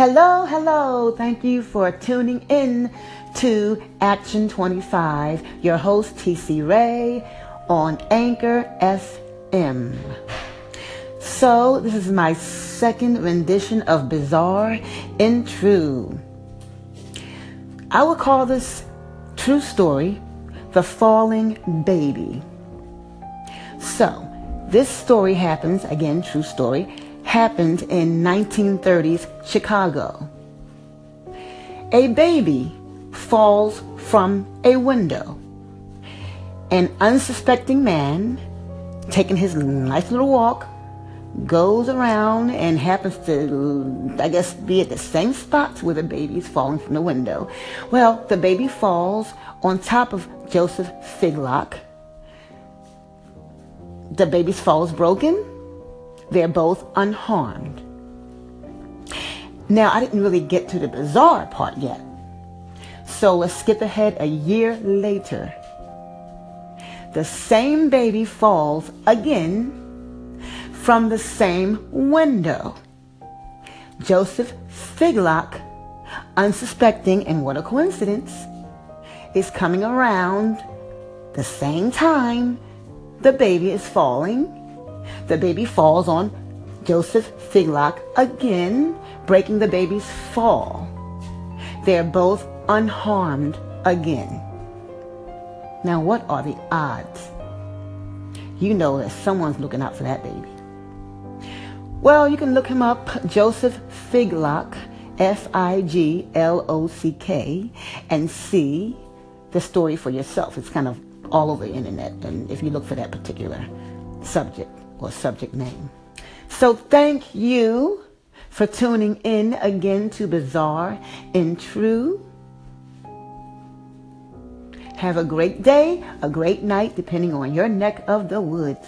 Hello, hello. Thank you for tuning in to Action 25. Your host, TC Ray, on Anchor FM. So, this is my second rendition of Bizarre and True. I would call this true story The Falling Baby. So, this story happens, again, true story, happened in 1930s Chicago. A baby falls from a window. An unsuspecting man, taking his nice little walk, goes around and happens to, I guess, be at the same spots where the baby is falling from the window. Well, the baby falls on top of Joseph Figlock. The baby's fall is broken. They're both unharmed. Now, I didn't really get to the bizarre part yet. So let's skip ahead a year later. The same baby falls again from the same window. Joseph Figlock, unsuspecting, and what a coincidence, is coming around the same time the baby is falling. The baby falls on Joseph Figlock again, breaking the baby's fall. They're both unharmed again. Now, what are the odds? You know that someone's looking out for that baby. Well, you can look him up, Joseph Figlock, F I G L O C K, and see the story for yourself. It's kind of all over the internet, and if you look for that particular subject or subject name. So, thank you for tuning in again to Bizarre and True. Have a great day, a great night, depending on your neck of the woods.